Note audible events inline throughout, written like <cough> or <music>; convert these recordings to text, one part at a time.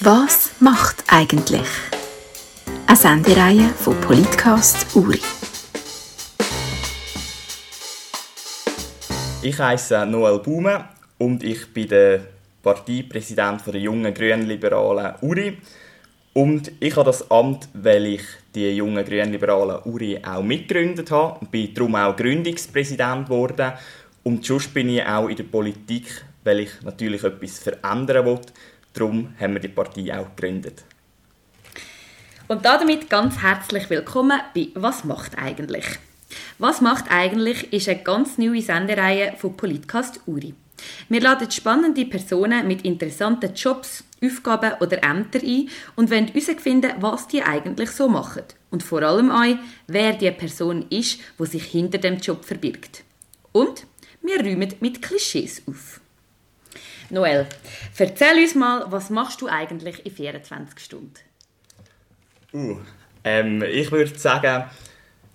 Was macht eigentlich? Eine Sendereihe von Politcast Uri. Ich heiße Noel Baume und ich bin der Parteipräsident der jungen Grünliberalen Uri. Und ich habe das Amt, weil ich die jungen Grünliberalen Uri auch mitgegründet habe. Ich bin darum auch Gründungspräsident geworden. Und sonst bin ich auch in der Politik, weil ich natürlich etwas verändern will. Darum haben wir die Partei auch gegründet. Und damit ganz herzlich willkommen bei Was macht eigentlich? Was macht eigentlich ist eine ganz neue Sendereihe von Politcast Uri. Wir laden spannende Personen mit interessanten Jobs, Aufgaben oder Ämtern ein und wollen herausfinden, was die eigentlich so machen. Und vor allem auch, wer die Person ist, die sich hinter dem Job verbirgt. Und wir räumen mit Klischees auf. Noel, erzähl uns mal, was machst du eigentlich in 24 Stunden? Uh, ähm, ich würde sagen,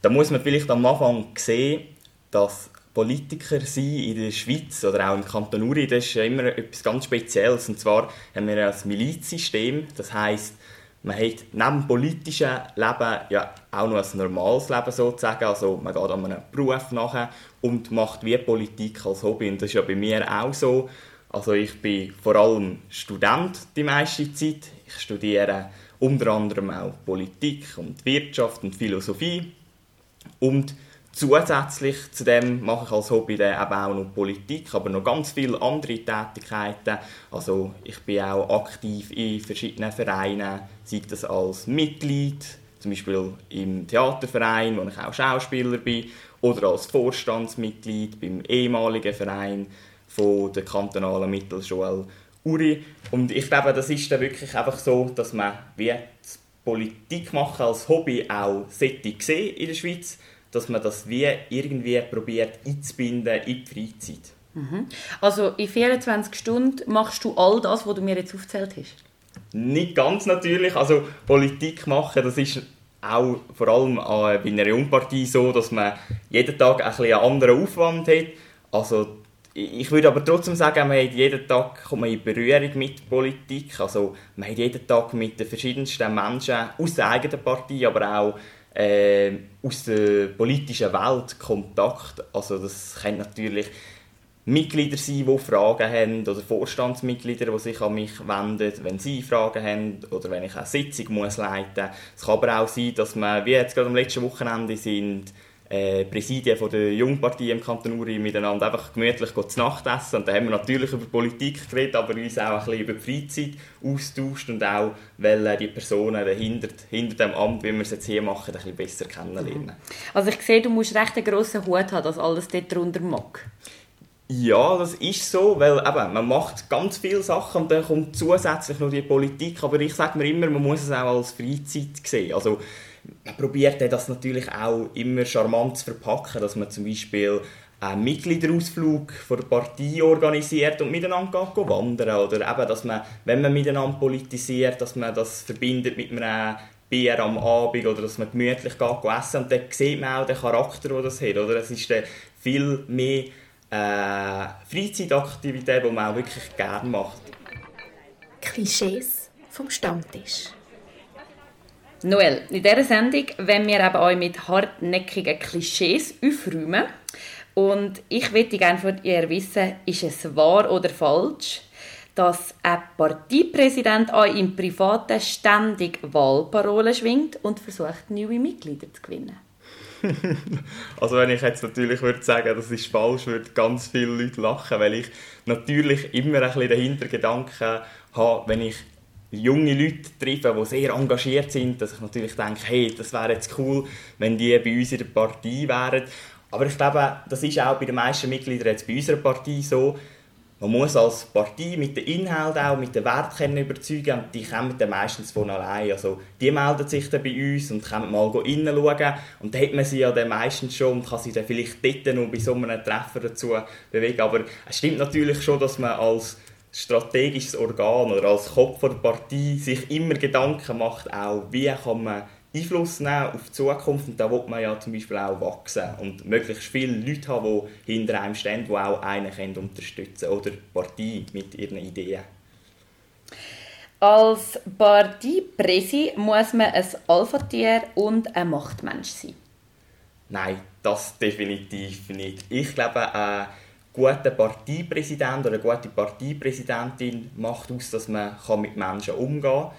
da muss man vielleicht am Anfang sehen, dass Politiker sein in der Schweiz oder auch im Kanton Uri, das ist immer etwas ganz Spezielles. Und zwar haben wir ein Milizsystem, das heißt, man hat neben dem politischen Leben ja auch noch ein normales Leben sozusagen. Also man geht an einem Beruf nachher und macht wie Politik als Hobby. Und das ist ja bei mir auch so. Also ich bin vor allem Student die meiste Zeit. Ich studiere unter anderem auch Politik und Wirtschaft und Philosophie. Und Zusätzlich zu dem mache ich als Hobby dann eben auch noch Politik, aber noch ganz viele andere Tätigkeiten. Also ich bin auch aktiv in verschiedenen Vereinen, sei das als Mitglied, zum Beispiel im Theaterverein, wo ich auch Schauspieler bin, oder als Vorstandsmitglied beim ehemaligen Verein von der kantonalen Mittelschule Uri. Und ich glaube, das ist dann wirklich einfach so, dass man wie Politik machen als Hobby auch sollte sehen in der Schweiz dass man das wie irgendwie probiert einzubinden in die Freizeit. Mhm. Also in 24 Stunden machst du all das, was du mir jetzt aufgezählt hast? Nicht ganz natürlich. Also Politik machen, das ist auch vor allem bei einer Jungpartei so, dass man jeden Tag ein einen anderen Aufwand hat. Also ich würde aber trotzdem sagen, man hat jeden Tag kommt man in Berührung mit Politik. Also man hat jeden Tag mit den verschiedensten Menschen aus der eigenen Partei, aber auch äh, aus der politischen Welt Kontakt. Also das können natürlich Mitglieder sein, die Fragen haben oder Vorstandsmitglieder, die sich an mich wenden, wenn sie Fragen haben oder wenn ich eine Sitzung muss leiten muss. Es kann aber auch sein, dass man, wie jetzt gerade am letzten Wochenende sind, äh, Präsidien von der Jungpartei im Kanton Uri miteinander einfach gemütlich zu Nacht essen. Und da haben wir natürlich über Politik geredet, aber uns auch ein bisschen über die Freizeit austauscht und auch, weil die Personen dahinter, hinter dem Amt, wie wir es jetzt hier machen, ein bisschen besser kennenlernen. Also ich sehe, du musst recht einen grossen Hut haben, dass alles dort drunter mag. Ja, das ist so, weil eben, man macht ganz viele Sachen und dann kommt zusätzlich noch die Politik, aber ich sage mir immer, man muss es auch als Freizeit sehen. Also, man probiert das natürlich auch immer charmant zu verpacken, dass man zum Beispiel einen Mitgliederausflug von der Partei organisiert und miteinander geht, wandern oder eben, dass man, wenn man miteinander politisiert, dass man das verbindet mit einem Bier am Abend oder dass man gemütlich geht, essen und dann sieht man auch den Charakter, den das hat. Oder? Es ist dann viel mehr äh, Freizeitaktivität, die man auch wirklich gerne macht. Klischees vom Stammtisch. Noel, in dieser Sendung wollen wir eben euch mit hartnäckigen Klischees aufräumen. Und ich würde gerne von ihr wissen, ist es wahr oder falsch, dass ein Parteipräsident euch im Privaten ständig Wahlparolen schwingt und versucht, neue Mitglieder zu gewinnen? <laughs> also wenn ich jetzt natürlich würde sagen, das ist falsch, würden ganz viele Leute lachen, weil ich natürlich immer ein bisschen den Hintergedanken habe, wenn ich junge Leute treffen, die sehr engagiert sind, dass ich natürlich denke, hey, das wäre jetzt cool, wenn die bei uns in der Partei wären. Aber ich glaube, das ist auch bei den meisten Mitgliedern jetzt bei unserer Partei so. Man muss als Partei mit den Inhalten auch, mit den Werten überzeugen und die kommen dann meistens von allein. Also die melden sich dann bei uns und können mal reinschauen und dann hat man sie ja dann meistens schon und kann sie dann vielleicht dort noch bei so einem Treffer dazu bewegen. Aber es stimmt natürlich schon, dass man als strategisches Organ oder als Kopf der Partei sich immer Gedanken macht, auch wie kann man Einfluss nehmen auf die Zukunft und da will man ja zum Beispiel auch wachsen und möglichst viele Leute haben, die hinter einem stehen, die auch einen können unterstützen oder die Partei mit ihren Ideen. Als Parteipräsi muss man ein Alpha-Tier und ein Machtmensch sein. Nein, das definitiv nicht. Ich glaube, ein guter Parteipräsident oder eine gute Parteipräsidentin macht aus, dass man mit Menschen umgehen kann.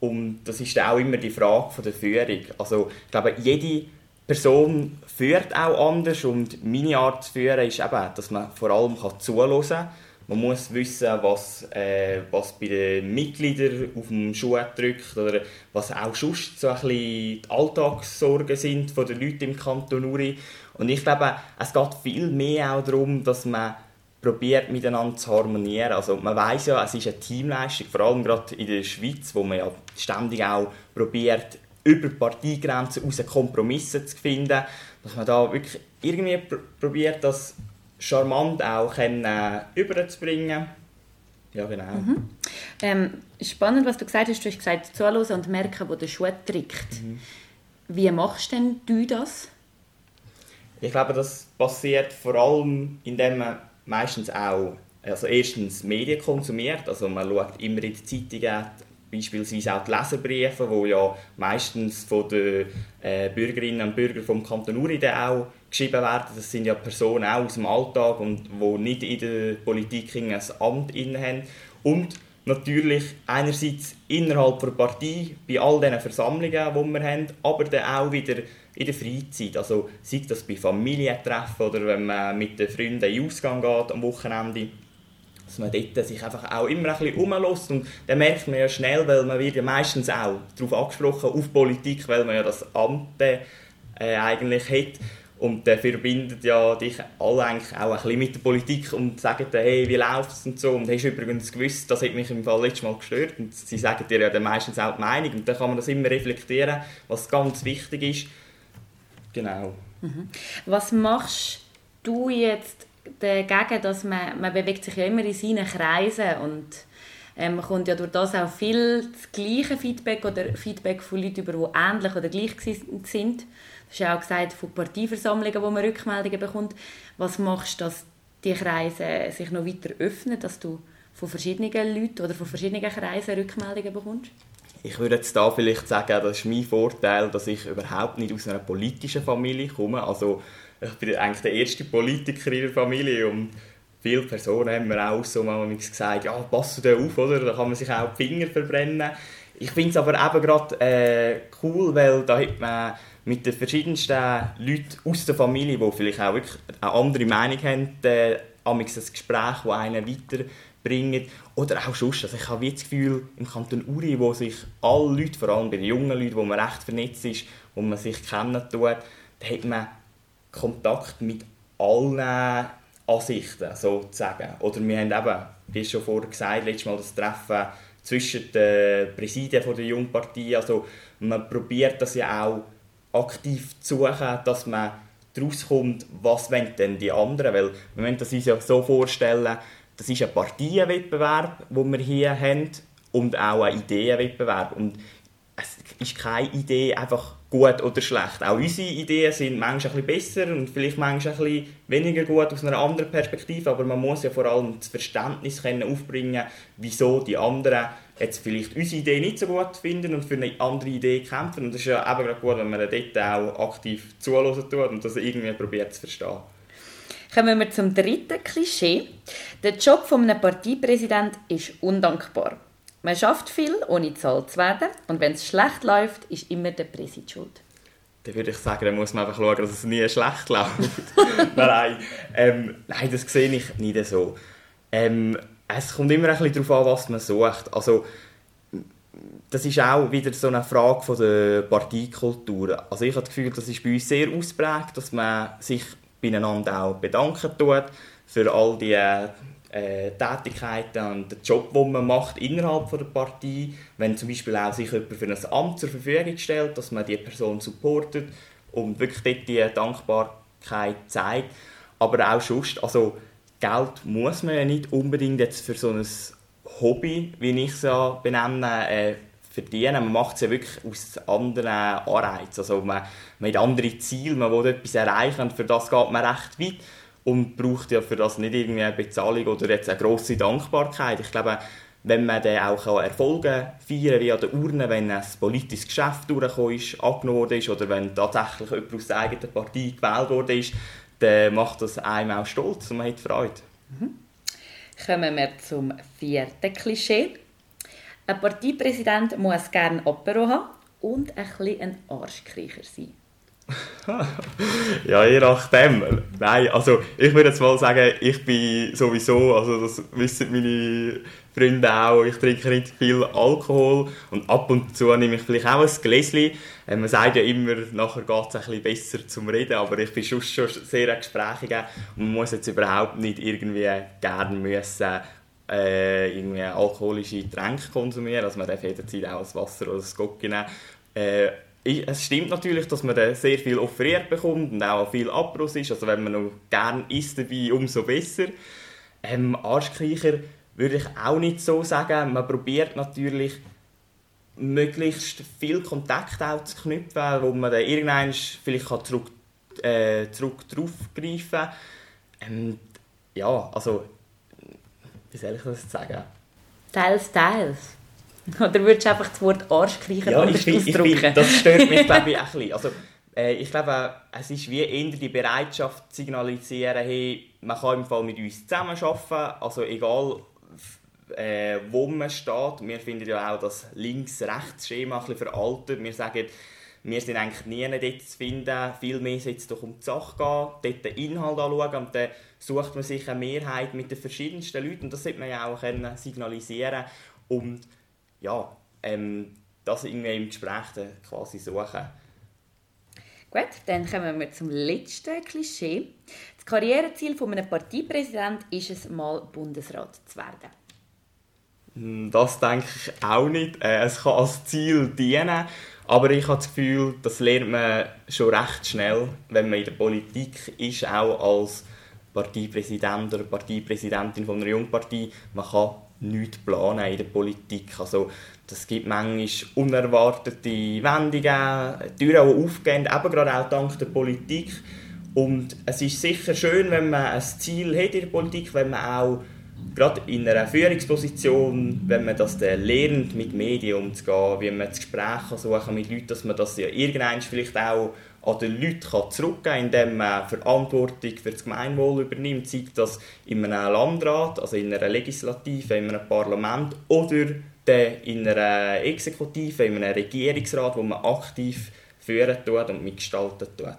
Und das ist auch immer die Frage der Führung. Also, ich glaube, jede Person führt auch anders und meine Art zu führen ist eben, dass man vor allem zuhören kann man muss wissen, was, äh, was bei den Mitgliedern auf dem Schuh drückt oder was auch sonst so ein bisschen die Alltagssorgen sind von den Leuten im Kanton Uri. Und ich glaube, es geht viel mehr auch darum, dass man probiert miteinander zu harmonieren. Also man weiß ja, es ist eine Teamleistung, vor allem gerade in der Schweiz, wo man ja ständig auch probiert über Parteigrenzen hinaus Kompromisse zu finden, dass man da wirklich irgendwie probiert, dass charmant auch können, äh, überzubringen. Ja, genau. Mhm. Ähm, spannend, was du gesagt hast. Du hast gesagt, zuhören und merken, wo der Schuh drückt. Mhm. Wie machst denn du das? Ich glaube, das passiert vor allem, indem man meistens auch also erstens Medien konsumiert. Also man schaut immer in die Zeitungen, beispielsweise auch die Leserbriefe, die ja meistens von den äh, Bürgerinnen und Bürgern vom Kanton Uri auch geschrieben werden. Das sind ja Personen auch aus dem Alltag und die nicht in der Politik ein Amt innehaben. Und natürlich einerseits innerhalb der Partei, bei all diesen Versammlungen, die wir haben, aber dann auch wieder in der Freizeit. Also sei das bei Familientreffen oder wenn man mit den Freunden in den Ausgang geht am Wochenende dass man dort sich einfach auch immer ein bisschen umlässt und dann merkt man ja schnell, weil man wird ja meistens auch darauf angesprochen, auf Politik, weil man ja das Amt äh, eigentlich hat und der verbindet ja dich alle eigentlich auch ein bisschen mit der Politik und sagen dann, hey, wie läuft es und so. Und hast übrigens gewusst, das hat mich im Fall letztes Mal gestört. Und sie sagen dir ja dann meistens auch die Meinung. Und dann kann man das immer reflektieren, was ganz wichtig ist. Genau. Mhm. Was machst du jetzt dagegen, dass man, man bewegt sich ja immer in seinen Kreisen und ähm, man kommt ja durch das auch viel das gleiche Feedback oder Feedback von Leuten über, die ähnlich oder gleich sind. Du hast ja auch gesagt, von Parteiversammlungen, wo man Rückmeldungen bekommt. Was machst du, dass die Kreise sich noch weiter öffnen, dass du von verschiedenen Leuten oder von verschiedenen Kreisen Rückmeldungen bekommst? Ich würde jetzt da vielleicht sagen, das ist mein Vorteil, dass ich überhaupt nicht aus einer politischen Familie komme. Also ich bin eigentlich der erste Politiker in der Familie und viele Personen haben mir auch so mal gesagt, ja, passt du da auf, oder? Da kann man sich auch die Finger verbrennen. Ich finde es aber eben gerade äh, cool, weil da hat man mit den verschiedensten Leuten aus der Familie, die vielleicht auch wirklich eine andere Meinung haben, äh, ein Gespräch, das einen weiterbringt. Oder auch sonst. Also ich habe das Gefühl, im Kanton Uri, wo sich alle Leute, vor allem bei den jungen Leuten, wo man recht vernetzt ist, wo man sich kennen tut, da hat man Kontakt mit allen Ansichten, sozusagen. Oder wir haben eben, wie schon vorher gesagt, letztes Mal das Treffen zwischen den Präsidien der Jungpartei. Also man probiert das ja auch aktiv zu suchen, dass man daraus kommt, was denn die anderen Weil wir müssen das ja so vorstellen, das ist ein Parteienwettbewerb, den wir hier haben und auch ein Ideenwettbewerb. Und es ist keine Idee einfach gut oder schlecht. Auch unsere Ideen sind manchmal ein bisschen besser und vielleicht manchmal ein bisschen weniger gut aus einer anderen Perspektive, aber man muss ja vor allem das Verständnis können aufbringen, wieso die anderen jetzt vielleicht unsere Idee nicht so gut finden und für eine andere Idee kämpfen. Und das ist ja eben gerade gut, wenn man dort auch aktiv zuhören tut und das irgendwie probiert zu verstehen. Kommen wir zum dritten Klischee. Der Job eines Parteipräsidenten ist undankbar. Man schafft viel, ohne bezahlt zu werden. Und wenn es schlecht läuft, ist immer der Präsident schuld. Dann würde ich sagen, dann muss man einfach schauen, dass es nie schlecht läuft. <laughs> nein, ähm, nein, das sehe ich nicht so. Ähm, es kommt immer ein bisschen darauf an, was man sucht. Also, das ist auch wieder so eine Frage von der Parteikultur. Also ich habe das Gefühl, das ist bei uns sehr ausprägt, dass man sich beieinander auch bedanken tut für all die äh, Tätigkeiten und den Job, den man macht innerhalb der Partei. Wenn zum Beispiel auch sich jemand für ein Amt zur Verfügung stellt, dass man die Person supportet und wirklich dort die Dankbarkeit zeigt. Aber auch sonst, also Geld muss man ja nicht unbedingt jetzt für so ein Hobby, wie ich es ja benenne, äh, verdienen. Man macht es ja wirklich aus anderen Anreizen. Also man, man hat andere Ziele, man will etwas erreichen und für das geht man recht weit und braucht ja für das nicht irgendwie eine Bezahlung oder jetzt eine grosse Dankbarkeit. Ich glaube, wenn man dann auch Erfolge feiern wie an der Urne, wenn ein politisches Geschäft durchgekommen ist, angenommen ist oder wenn tatsächlich jemand aus der eigenen Partei gewählt ist, dann macht das einem auch stolz und man hat Freude. Mhm. Kommen wir zum vierten Klischee. Ein Parteipräsident muss gerne Apero haben und ein bisschen ein Arschkriecher sein. <laughs> ja, je nachdem. Nein, also ich würde jetzt mal sagen, ich bin sowieso, also das wissen meine Freunde auch, ich trinke nicht viel Alkohol und ab und zu nehme ich vielleicht auch ein Gläschen. Äh, man sagt ja immer, nachher geht es ein bisschen besser zum Reden, aber ich bin schon, schon sehr gesprächig und man muss jetzt überhaupt nicht irgendwie gerne müssen äh, irgendwie alkoholische Getränke konsumieren, also man darf jederzeit auch ein Wasser oder ein Gocki nehmen. Äh, es stimmt natürlich, dass man sehr viel offeriert bekommt und auch viel Abriss ist. Also wenn man noch gerne isst dabei, umso besser. Ähm, Arschkriecher würde ich auch nicht so sagen. Man probiert natürlich möglichst viel Kontakt auch zu knüpfen, wo man dann irgendwann vielleicht kann zurück, äh, zurück drauf kann. Ähm, ja, also wie soll ich das sagen? Teils, teils. <laughs> Oder würdest du einfach das Wort Arschkriecher ja, anders ich? Ich find, das stört mich glaube ich <laughs> ein bisschen. Also, äh, ich glaube, es ist wie eher die Bereitschaft zu signalisieren, hey, man kann im Fall mit uns zusammenarbeiten, also egal äh, wo man steht. Wir finden ja auch das Links-Rechts-Schema ein bisschen veraltet. Wir sagen, wir sind eigentlich nie dort zu finden. Vielmehr sollte es doch um die Sache gehen, dort den Inhalt anschauen und dann sucht man sich eine Mehrheit mit den verschiedensten Leuten. Und das sollte man ja auch können signalisieren und ja, ähm, das irgendwie im Gespräch quasi suchen. Gut, dann kommen wir zum letzten Klischee. Das Karriereziel von einem Parteipräsidenten ist es, mal Bundesrat zu werden. Hm, das denke ich auch nicht. Äh, es kann als Ziel dienen, aber ich habe das Gefühl, das lernt man schon recht schnell, wenn man in der Politik ist, auch als Parteipräsident oder Parteipräsidentin von einer Jungpartei. Man kann nichts planen in der Politik. Also, das gibt manchmal unerwartete Wendungen, Türen, die aufgehen, eben gerade auch dank der Politik. Und es ist sicher schön, wenn man ein Ziel hat in der Politik, wenn man auch gerade in einer Führungsposition, wenn man das dann lernt, mit Medien umzugehen, wie man das Gespräch kann suchen mit Leuten, dass man das ja irgendwann vielleicht auch an die Leute zurückgeben kann, indem man Verantwortung für das Gemeinwohl übernimmt, sei das in einem Landrat, also in einer Legislative, in einem Parlament oder in einer Exekutive, in einem Regierungsrat, wo man aktiv führen tut und mitgestalten tut.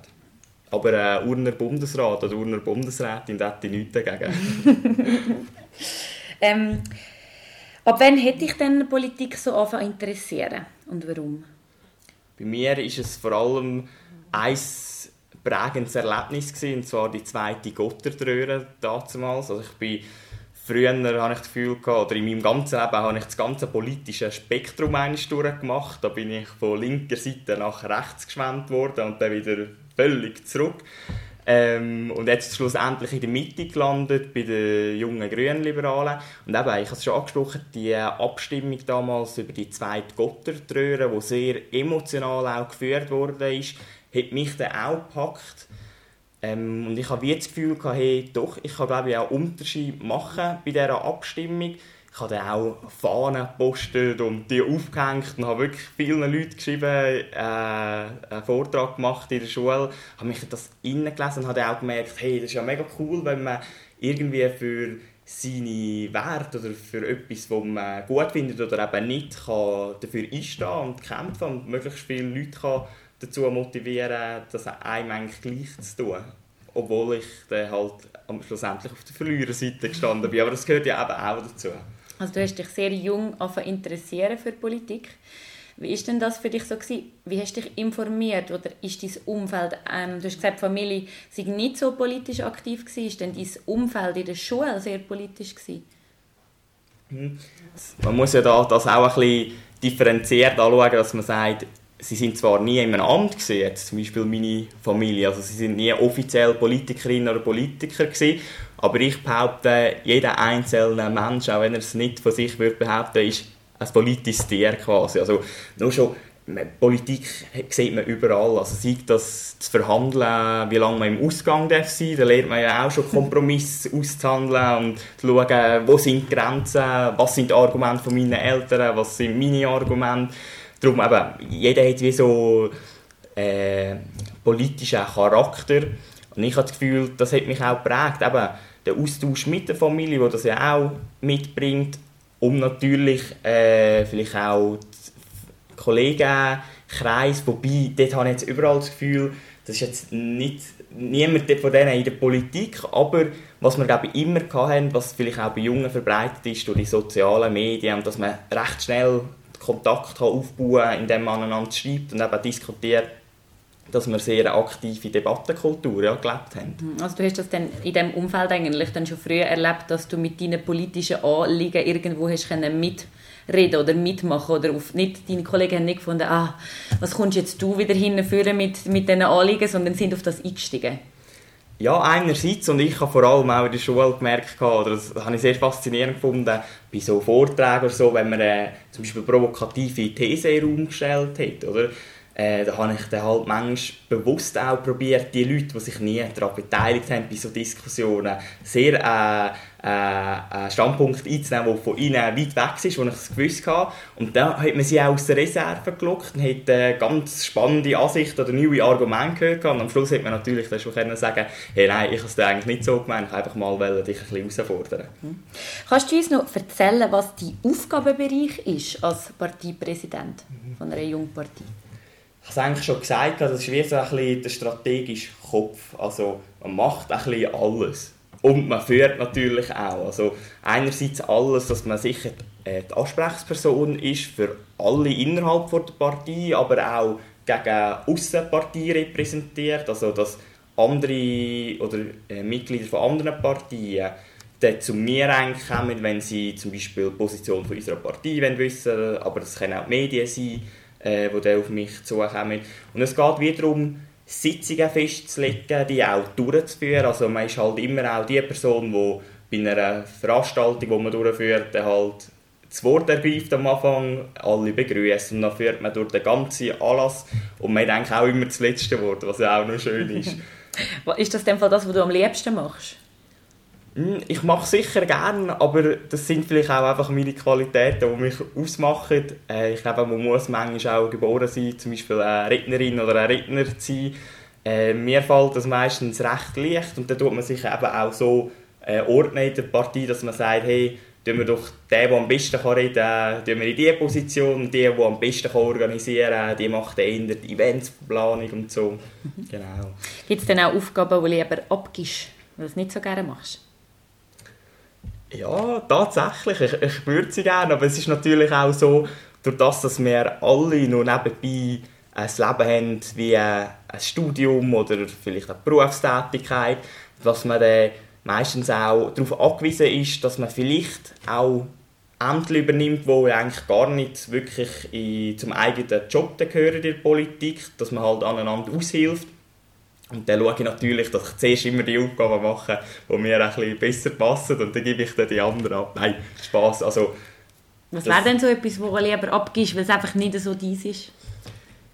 Aber ein Urner Bundesrat oder Urner Bundesrätin hätte ich nichts dagegen. <laughs> ähm, ab wann hätte ich denn Politik so anfangen interessieren und warum? Bei mir ist es vor allem ein prägendes Erlebnis gewesen, und zwar die zweite Gotthardröhre damals. Also ich bin früher habe ich das Gefühl oder in meinem ganzen Leben habe ich das ganze politische Spektrum durchgemacht. Da bin ich von linker Seite nach rechts geschwenkt worden und dann wieder völlig zurück. Ähm, und jetzt schlussendlich in der Mitte gelandet, bei den jungen Grünliberalen. Und eben, ich habe es schon angesprochen, die Abstimmung damals über die zweite Gotthardröhre, die sehr emotional auch geführt wurde, ist, hat mich dann auch gepackt. Ähm, und ich habe jetzt das Gefühl, hey, doch, ich kann glaube ich auch Unterschied machen bei dieser Abstimmung. Ich habe dann auch Fahnen gepostet und die aufgehängt und habe wirklich vielen Leuten geschrieben, äh, einen Vortrag gemacht in der Schule, habe mich das gelesen und habe auch gemerkt, hey, das ist ja mega cool, wenn man irgendwie für seine Werte oder für etwas, was man gut findet oder eben nicht, kann dafür einstehen und kämpfen und möglichst viele Leute kann dazu motivieren, das einem eigentlich gleich zu tun. Obwohl ich dann halt schlussendlich auf der Verliererseite gestanden bin. Aber das gehört ja eben auch dazu. Also du hast dich sehr jung interessieren für Politik. Wie ist denn das für dich so gewesen? Wie hast du dich informiert oder ist dein Umfeld, ähm, du hast gesagt, Familie sei nicht so politisch aktiv gewesen, ist denn dein Umfeld in der Schule sehr politisch gewesen? Hm. Man muss ja da das auch ein bisschen differenziert anschauen, dass man sagt, sie sind zwar nie in einem Amt gewesen, jetzt zum Beispiel meine Familie, also sie sind nie offiziell Politikerin oder Politiker gewesen, aber ich behaupte, jeder einzelne Mensch, auch wenn er es nicht von sich würde behaupten, ist ein politisches Tier quasi. Also nur schon Politik sieht man überall. Also sei das zu verhandeln, wie lange man im Ausgang darf sein da lernt man ja auch schon Kompromisse <laughs> auszuhandeln und zu schauen, wo sind die Grenzen, was sind die Argumente von meinen Eltern, was sind meine Argumente. Darum eben, jeder hat wie so äh, politischen Charakter. Und ich habe das Gefühl, das hat mich auch geprägt, eben der Austausch mit der Familie, der das ja auch mitbringt, um natürlich äh, vielleicht auch Kollegenkreis, wobei dort habe ich jetzt überall das Gefühl, das ist jetzt nicht niemand von denen in der Politik, aber was wir glaube ich, immer hatten, was vielleicht auch bei Jungen verbreitet ist durch die sozialen Medien, dass man recht schnell Kontakt aufbauen kann, indem man aneinander schreibt und eben diskutiert, dass wir sehr aktive Debattenkultur ja, gelebt haben. Mhm. Also du hast das dann in diesem Umfeld eigentlich dann schon früher erlebt, dass du mit deinen politischen Anliegen irgendwo hast können mitreden oder mitmachen oder auf, nicht, deine Kollegen haben nicht gefunden, ah, was kommst jetzt du wieder hinführen mit, mit diesen Anliegen, sondern sind auf das eingestiegen? Ja, einerseits, und ich habe vor allem auch in der Schule gemerkt, oder das habe ich sehr faszinierend gefunden, bei so Vorträgen oder so, wenn man äh, zum Beispiel provokative These in den Raum gestellt hat, oder? Äh, da habe ich dann halt manchmal bewusst auch probiert, die Leute, die sich nie daran beteiligt haben bei so Diskussionen, sehr äh, äh, einen Standpunkt einzunehmen, der von ihnen weit weg ist, wo ich es gewusst habe. Und dann hat man sie auch aus der Reserve gelockt und hat äh, ganz spannende Ansichten oder neue Argumente gehört. Und am Schluss hat man natürlich dann schon können sagen hey, nein, ich habe es eigentlich nicht so gemeint, ich einfach mal dich ein bisschen herausfordern. Mhm. Kannst du uns noch erzählen, was dein Aufgabenbereich ist als Parteipräsident von einer jungen Partei? Ich habe es eigentlich schon gesagt, das ist wie so ein bisschen der strategische Kopf. Also man macht ein bisschen alles. Und man führt natürlich auch. Also einerseits alles, dass man sicher äh, die Ansprechperson ist für alle innerhalb der Partei, aber auch gegen Aussenpartei repräsentiert. Also dass andere oder äh, Mitglieder von anderen Parteien zu mir kommen, wenn sie zum Beispiel die Position unserer Partei wissen wollen, aber das können auch die Medien sein äh, die dann auf mich zukommen. Und es geht wieder darum, Sitzungen festzulegen, die auch durchzuführen. Also man ist halt immer auch die Person, die bei einer Veranstaltung, die man durchführt, halt das Wort ergreift am Anfang, alle begrüßt und dann führt man durch den ganzen Anlass und man denkt auch immer das letzte Wort, was auch noch schön ist. <laughs> ist das denn das, was du am liebsten machst? Hm, ich mache sicher gerne, aber das sind vielleicht auch einfach meine Qualitäten, die mich ausmachen. Äh, ich glaube, man muss manchmal auch geboren sein, zum Beispiel eine Rednerin oder ein Redner zu sein. Äh, mir fällt das meistens recht leicht und dann tut man sich eben auch so äh, ordnen in der Partie, dass man sagt, hey, tun wir doch den, der am besten reden kann, tun wir in diese Position, und der, am besten organisieren kann, die macht dann die Eventsplanung und so. Genau. Gibt es dann auch Aufgaben, die du lieber abgibst, weil du es nicht so gerne machst? Ja, tatsächlich. Ich, ich würde sie gerne, aber es ist natürlich auch so, durch das, dass wir alle nur nebenbei ein Leben haben wie ein Studium oder vielleicht eine Berufstätigkeit, dass man dann meistens auch darauf angewiesen ist, dass man vielleicht auch Ämter übernimmt, die eigentlich gar nicht wirklich in, zum eigenen Job gehören in der Politik, dass man halt aneinander aushilft und dann schaue ich natürlich, dass ich zuerst immer die Aufgaben mache, die mir ein bisschen besser passen und dann gebe ich dann die anderen ab. Nein, Spass. Also, Was wäre denn so etwas, wo du lieber abgibst, weil es einfach nicht so dies ist?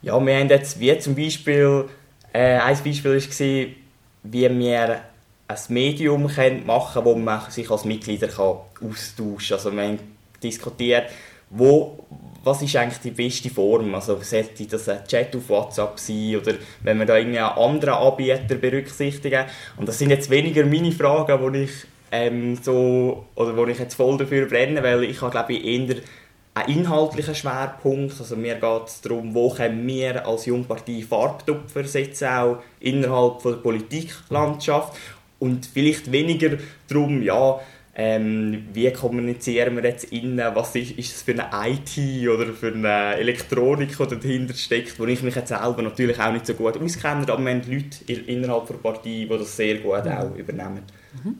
Ja, wir haben jetzt wie zum Beispiel, äh, ein Beispiel war, wie wir ein Medium machen können, wo man sich als Mitglieder austauschen kann. Also wir haben diskutiert, wo, was ist eigentlich die beste Form? Also sollte das ein Chat auf WhatsApp sein oder wenn wir da irgendwie einen anderen Anbieter berücksichtigen? Und das sind jetzt weniger meine Fragen, wo ich ähm, so oder wo ich jetzt voll dafür brenne, weil ich habe glaube ich eher einen inhaltlichen Schwerpunkt. Also mir geht es darum, wo können wir als Jungpartei Farbtupfer setzen, auch innerhalb von der Politiklandschaft und vielleicht weniger darum, ja, ähm, wie kommunizieren wir jetzt innen, was ist, ist es für eine IT oder für eine Elektronik, die dahinter steckt, wo ich mich jetzt selber natürlich auch nicht so gut auskenne, aber wir haben Leute innerhalb der Partei, die das sehr gut mhm. auch übernehmen. Mhm.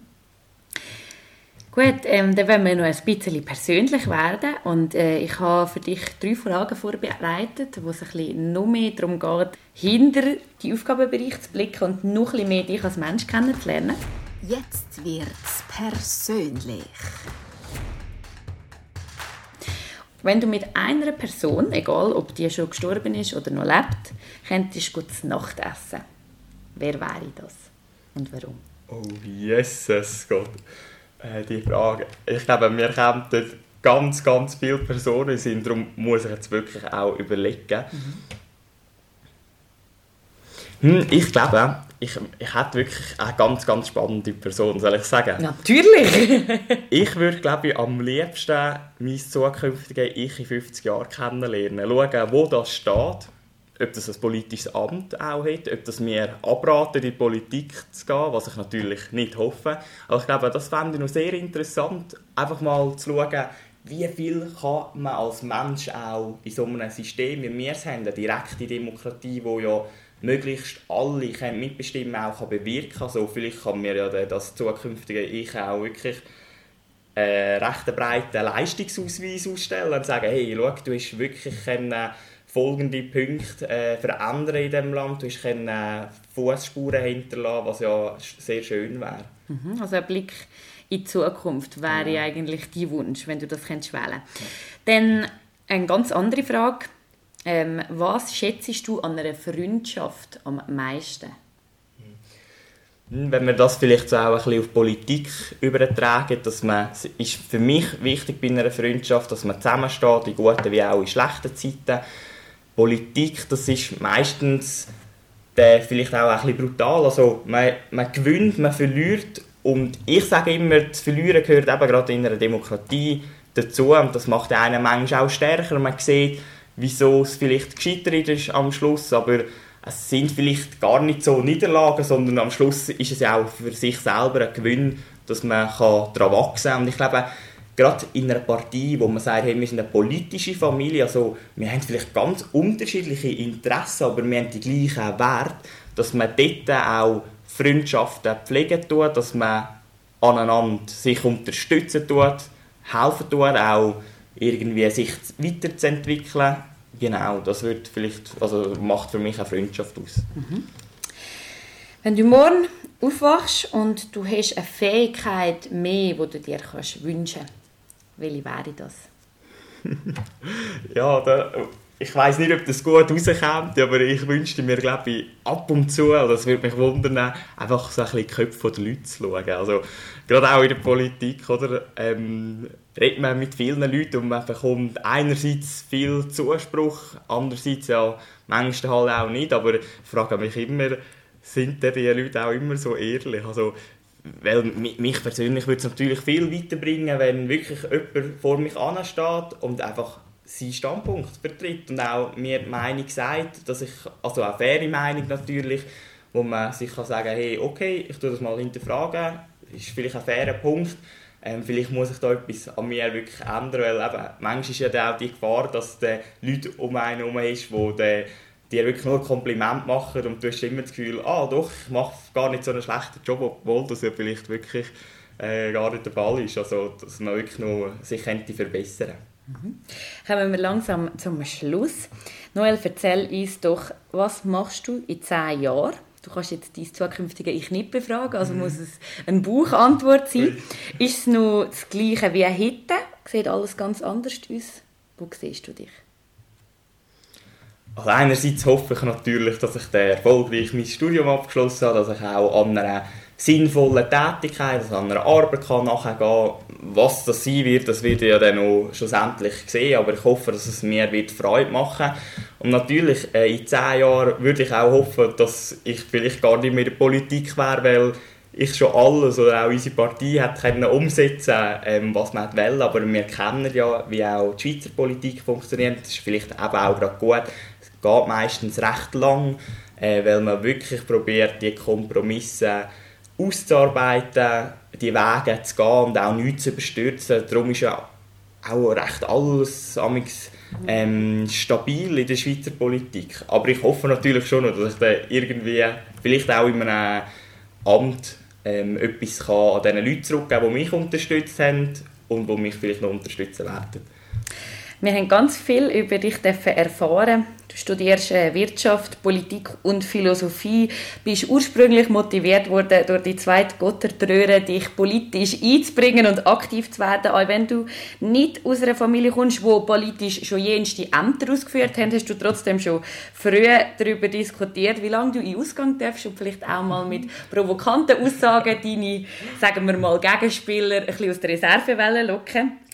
Gut, ähm, dann wollen wir noch ein bisschen persönlich werden und äh, ich habe für dich drei Fragen vorbereitet, wo es ein bisschen noch mehr darum geht, hinter die Aufgabenbereiche zu blicken und noch ein bisschen mehr dich als Mensch kennenzulernen. Jetzt wird's persönlich. wenn du mit einer Person, egal ob die schon gestorben ist oder noch lebt, könntest du zu Nacht essen, wer wäre das und warum? Oh, Jesus Gott. Äh, die Frage. Ich glaube, wir kommen dort ganz, ganz viele Personen sind, darum muss ich jetzt wirklich auch überlegen. Mhm. Hm, ich glaube, ich, ich hätte wirklich eine ganz, ganz spannende Person, soll ich sagen? Natürlich! <laughs> ich würde, glaube ich, am liebsten mein zukünftiges Ich in 50 Jahren kennenlernen. Schauen, wo das steht, ob das ein politisches Amt auch hat, ob das mir abraten, in die Politik zu gehen, was ich natürlich nicht hoffe. Aber ich glaube, das fände ich noch sehr interessant, einfach mal zu schauen, wie viel kann man als Mensch auch in so einem System, wie wir es haben, eine direkte Demokratie, wo ja möglichst alle können mitbestimmen auch kann bewirken also vielleicht kann mir ja das zukünftige Ich auch wirklich äh, recht breiten Leistungsausweis ausstellen und sagen, hey, schau, du hast wirklich können, folgende Punkte äh, verändern in diesem Land, du hast können, äh, Fußspuren hinterlassen, was ja sehr schön wäre. Mhm, also ein Blick in die Zukunft wäre ja. eigentlich dein Wunsch, wenn du das könntest wählen Dann eine ganz andere Frage. Ähm, was schätzt du an einer Freundschaft am meisten? Hm, wenn wir das vielleicht auch ein bisschen auf Politik übertragen, dass man, ist für mich wichtig bei einer Freundschaft, dass man zusammensteht, in guten wie auch in schlechten Zeiten. Politik, das ist meistens äh, vielleicht auch ein bisschen brutal. Also man, man gewinnt, man verliert und ich sage immer, das Verlieren gehört eben gerade in einer Demokratie dazu und das macht einen manchmal auch stärker. Man sieht, wieso es vielleicht gescheitert ist am Schluss, aber es sind vielleicht gar nicht so Niederlagen, sondern am Schluss ist es ja auch für sich selber ein Gewinn, dass man daran wachsen kann. Und ich glaube, gerade in einer Partei, wo man sagt, hey, wir sind eine politische Familie, also wir haben vielleicht ganz unterschiedliche Interessen, aber wir haben die gleichen Werte, dass man dort auch Freundschaften pflegen tut, dass man aneinander sich unterstützen tut, helfen tut, auch irgendwie sich weiterzuentwickeln. Genau, das wird vielleicht, also macht für mich eine Freundschaft aus. Mhm. Wenn du morgen aufwachst und du hast eine Fähigkeit mehr, die du dir kannst wünschen kannst, welche wäre das? <laughs> ja, da, ich weiß nicht, ob das gut rauskommt, aber ich wünschte mir, glaube ich, ab und zu, also das würde mich wundern, einfach so ein bisschen die Köpfe der Leute zu schauen. Also, gerade auch in der Politik, oder, ähm, redet man mit vielen Leuten und man bekommt einerseits viel Zuspruch, andererseits ja manchmal halt auch nicht, aber ich frage mich immer, sind die Leute auch immer so ehrlich? Also, weil mich persönlich würde es natürlich viel weiterbringen, wenn wirklich jemand vor mich ansteht und einfach seinen Standpunkt vertritt und auch mir die Meinung sagt, dass ich, also auch faire Meinung natürlich, wo man sich kann sagen hey, okay, ich tue das mal hinterfragen, ist vielleicht ein fairer Punkt, ähm, vielleicht muss ich da etwas an mir wirklich ändern, weil eben, manchmal ist ja dann auch die Gefahr, dass die Leute um einen herum ist, die dir wirklich nur ein Kompliment machen und du hast immer das Gefühl, ah doch, ich mache gar nicht so einen schlechten Job, obwohl das ja vielleicht wirklich äh, gar nicht der Fall ist, also dass man wirklich noch sich verbessern könnte. Mhm. Kommen wir langsam zum Schluss. Noel, erzähl uns doch, was machst du in zehn Jahren? Du kannst jetzt dein zukünftige Ich nicht befragen, also mhm. muss es eine Buchantwort sein. Ist es noch das Gleiche wie heute? Sieht alles ganz anders aus? Wo siehst du dich? Also einerseits hoffe ich natürlich, dass ich erfolgreich mein Studium abgeschlossen habe, dass ich auch an einer sinnvollen Tätigkeit, also an einer Arbeit kann nachgehen kann. Was das sein wird, das wird ja dann noch schlussendlich sehen, aber ich hoffe, dass es mir wird Freude machen Und natürlich, äh, in zehn Jahren würde ich auch hoffen, dass ich vielleicht gar nicht mehr in der Politik wäre, weil ich schon alles oder auch unsere Partei hat können umsetzen ähm, was man will, aber wir kennen ja, wie auch die Schweizer Politik funktioniert. Das ist vielleicht eben auch gerade gut. Es geht meistens recht lang, äh, weil man wirklich probiert, die Kompromisse auszuarbeiten, die Wege zu gehen und auch nichts zu überstürzen. Darum ist ja auch recht alles amix, ähm, stabil in der Schweizer Politik. Aber ich hoffe natürlich schon, dass ich dann irgendwie, vielleicht auch in einem Amt, ähm, etwas kann an diesen Leuten zurückgeben kann, die mich unterstützt haben und die mich vielleicht noch unterstützen werden. Wir haben ganz viel über dich erfahren. Du studierst äh, Wirtschaft, Politik und Philosophie, bist ursprünglich motiviert worden durch die zweite Gottertröhre, dich politisch einzubringen und aktiv zu werden. Auch wenn du nicht aus einer Familie kommst, wo politisch schon jenste Ämter ausgeführt haben, hast du trotzdem schon früh darüber diskutiert, wie lange du in Ausgang darfst und vielleicht auch mal mit provokanten Aussagen deine, sagen wir mal, Gegenspieler ein bisschen aus der Reserve locken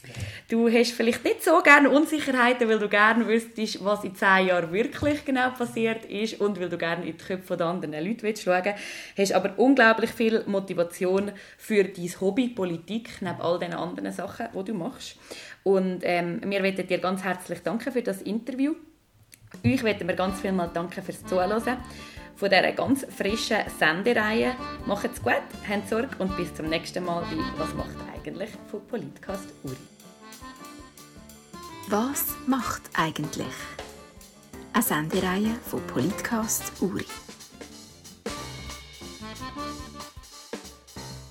Du hast vielleicht nicht so gerne Unsicherheiten, weil du gerne wüsstest, was in zehn Jahren wirklich genau passiert ist und weil du gerne in die Köpfe der anderen Leute schauen willst. Hast aber unglaublich viel Motivation für dein Hobby Politik, neben all den anderen Sachen, die du machst. Und ähm, wir möchten dir ganz herzlich danken für das Interview. Euch möchten wir ganz viel mal danken fürs Zuhören von dieser ganz frischen Sendereihe. Macht's gut, habt Sorge und bis zum nächsten Mal bei «Was macht eigentlich?» von Politcast Uri. Was macht eigentlich? Eine Sendereihe von Politcast Uri.